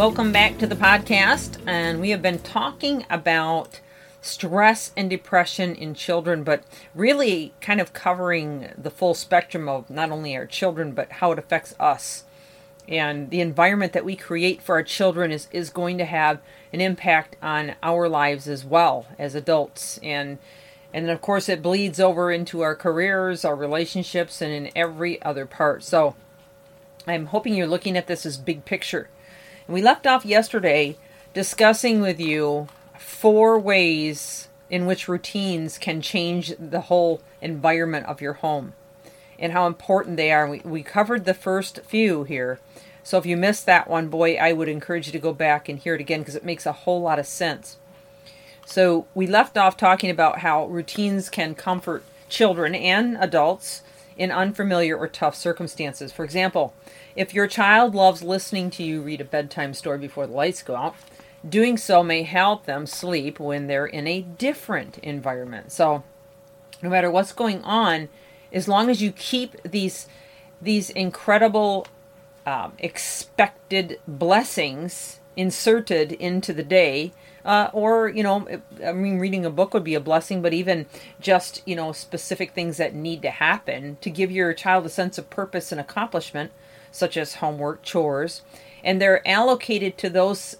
Welcome back to the podcast. And we have been talking about stress and depression in children, but really kind of covering the full spectrum of not only our children, but how it affects us. And the environment that we create for our children is, is going to have an impact on our lives as well as adults. And and then of course it bleeds over into our careers, our relationships, and in every other part. So I'm hoping you're looking at this as big picture we left off yesterday discussing with you four ways in which routines can change the whole environment of your home and how important they are. We, we covered the first few here. So if you missed that one, boy, I would encourage you to go back and hear it again because it makes a whole lot of sense. So we left off talking about how routines can comfort children and adults in unfamiliar or tough circumstances. For example, if your child loves listening to you read a bedtime story before the lights go out, doing so may help them sleep when they're in a different environment. So, no matter what's going on, as long as you keep these these incredible um, expected blessings inserted into the day, uh, or you know, I mean, reading a book would be a blessing, but even just you know specific things that need to happen to give your child a sense of purpose and accomplishment such as homework, chores, and they're allocated to those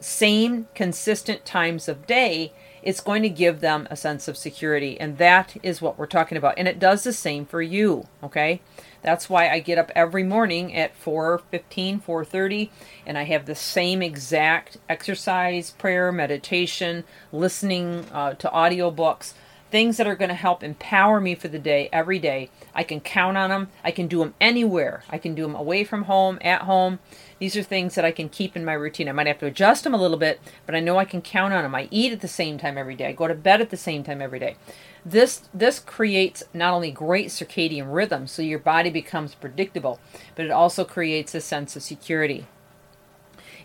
same consistent times of day, it's going to give them a sense of security. And that is what we're talking about. And it does the same for you, okay? That's why I get up every morning at 4:15, 4:30 and I have the same exact exercise, prayer, meditation, listening uh, to audiobooks things that are going to help empower me for the day every day. I can count on them. I can do them anywhere. I can do them away from home, at home. These are things that I can keep in my routine. I might have to adjust them a little bit, but I know I can count on them. I eat at the same time every day. I go to bed at the same time every day. This this creates not only great circadian rhythm so your body becomes predictable, but it also creates a sense of security.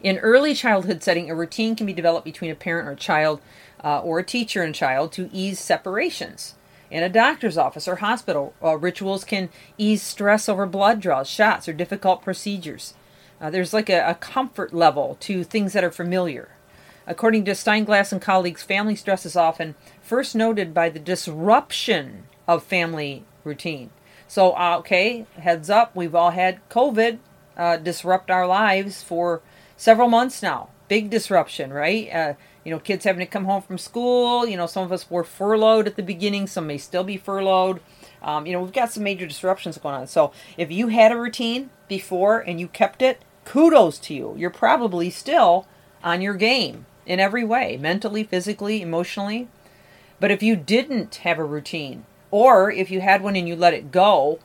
In early childhood setting, a routine can be developed between a parent or a child uh, or a teacher and child to ease separations. In a doctor's office or hospital, uh, rituals can ease stress over blood draws, shots, or difficult procedures. Uh, there's like a, a comfort level to things that are familiar. According to Steinglass and colleagues, family stress is often first noted by the disruption of family routine. So, uh, okay, heads up, we've all had COVID uh, disrupt our lives for several months now. Big disruption, right? Uh, you know, kids having to come home from school. You know, some of us were furloughed at the beginning, some may still be furloughed. Um, you know, we've got some major disruptions going on. So if you had a routine before and you kept it, kudos to you. You're probably still on your game in every way mentally, physically, emotionally. But if you didn't have a routine, or if you had one and you let it go,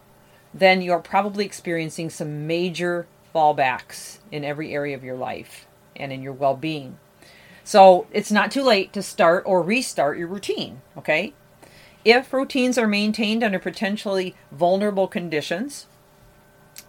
then you're probably experiencing some major fallbacks in every area of your life and in your well being. So it's not too late to start or restart your routine, okay? If routines are maintained under potentially vulnerable conditions,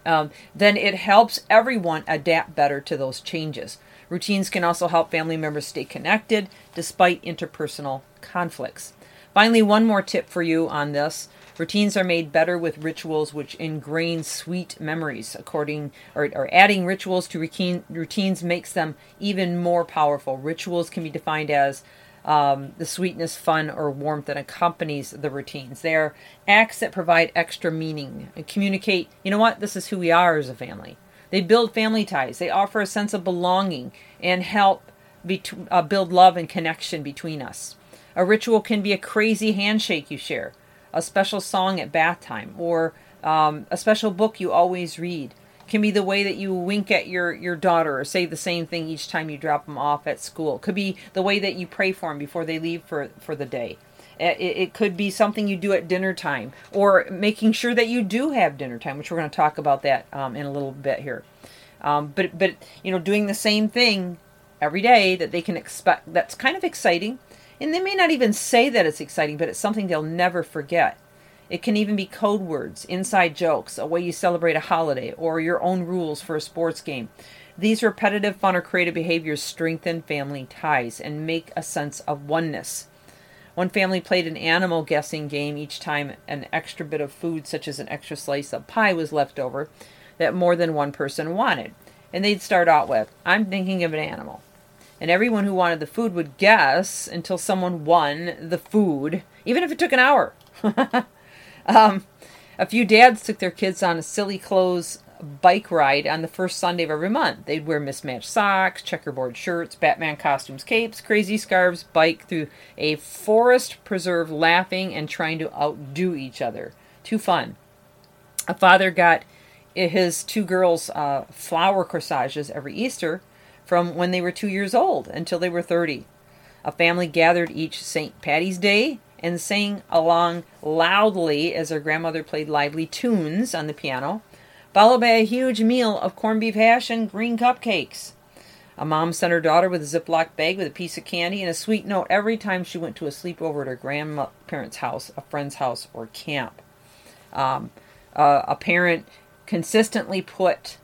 um, then it helps everyone adapt better to those changes. Routines can also help family members stay connected despite interpersonal conflicts. Finally, one more tip for you on this Routines are made better with rituals which ingrain sweet memories. According or, or adding rituals to routine, routines makes them even more powerful. Rituals can be defined as um, the sweetness, fun, or warmth that accompanies the routines. They are acts that provide extra meaning and communicate, you know what, this is who we are as a family. They build family ties, they offer a sense of belonging, and help bet- uh, build love and connection between us. A ritual can be a crazy handshake you share, a special song at bath time, or um, a special book you always read. Can be the way that you wink at your, your daughter or say the same thing each time you drop them off at school. Could be the way that you pray for them before they leave for, for the day. It, it could be something you do at dinner time or making sure that you do have dinner time, which we're going to talk about that um, in a little bit here. Um, but but you know, doing the same thing every day that they can expect that's kind of exciting. And they may not even say that it's exciting, but it's something they'll never forget. It can even be code words, inside jokes, a way you celebrate a holiday, or your own rules for a sports game. These repetitive, fun, or creative behaviors strengthen family ties and make a sense of oneness. One family played an animal guessing game each time an extra bit of food, such as an extra slice of pie, was left over that more than one person wanted. And they'd start out with, I'm thinking of an animal. And everyone who wanted the food would guess until someone won the food, even if it took an hour. um, a few dads took their kids on a silly clothes bike ride on the first Sunday of every month. They'd wear mismatched socks, checkerboard shirts, Batman costumes, capes, crazy scarves, bike through a forest preserve, laughing and trying to outdo each other. Too fun. A father got his two girls uh, flower corsages every Easter from when they were two years old until they were 30. A family gathered each St. Patty's Day and sang along loudly as their grandmother played lively tunes on the piano followed by a huge meal of corned beef hash and green cupcakes. A mom sent her daughter with a Ziploc bag with a piece of candy and a sweet note every time she went to a sleepover at her grandparents' house, a friend's house, or camp. Um, uh, a parent consistently put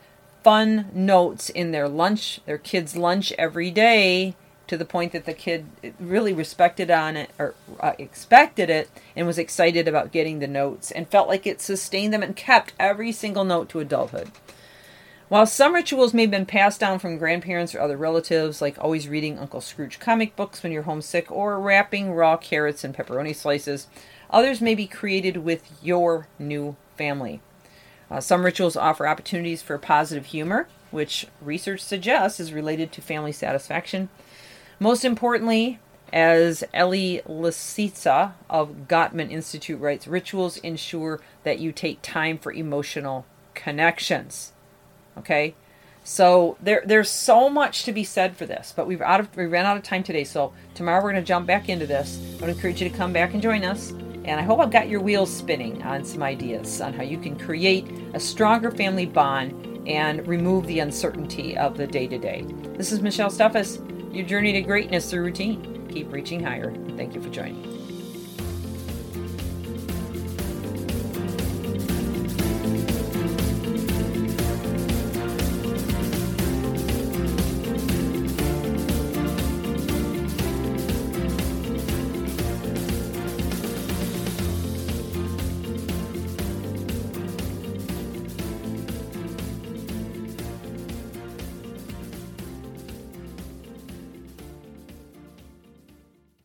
fun notes in their lunch, their kids' lunch every day to the point that the kid really respected on it or uh, expected it and was excited about getting the notes and felt like it sustained them and kept every single note to adulthood. While some rituals may have been passed down from grandparents or other relatives, like always reading Uncle Scrooge comic books when you're homesick or wrapping raw carrots in pepperoni slices, others may be created with your new family. Uh, some rituals offer opportunities for positive humor, which research suggests is related to family satisfaction. Most importantly, as Ellie Lisitsa of Gottman Institute writes, rituals ensure that you take time for emotional connections. Okay? So there there's so much to be said for this, but we've out of we ran out of time today. So tomorrow we're going to jump back into this. I would encourage you to come back and join us. And I hope I've got your wheels spinning on some ideas on how you can create a stronger family bond and remove the uncertainty of the day to day. This is Michelle Steffes your journey to greatness through routine. Keep reaching higher. Thank you for joining.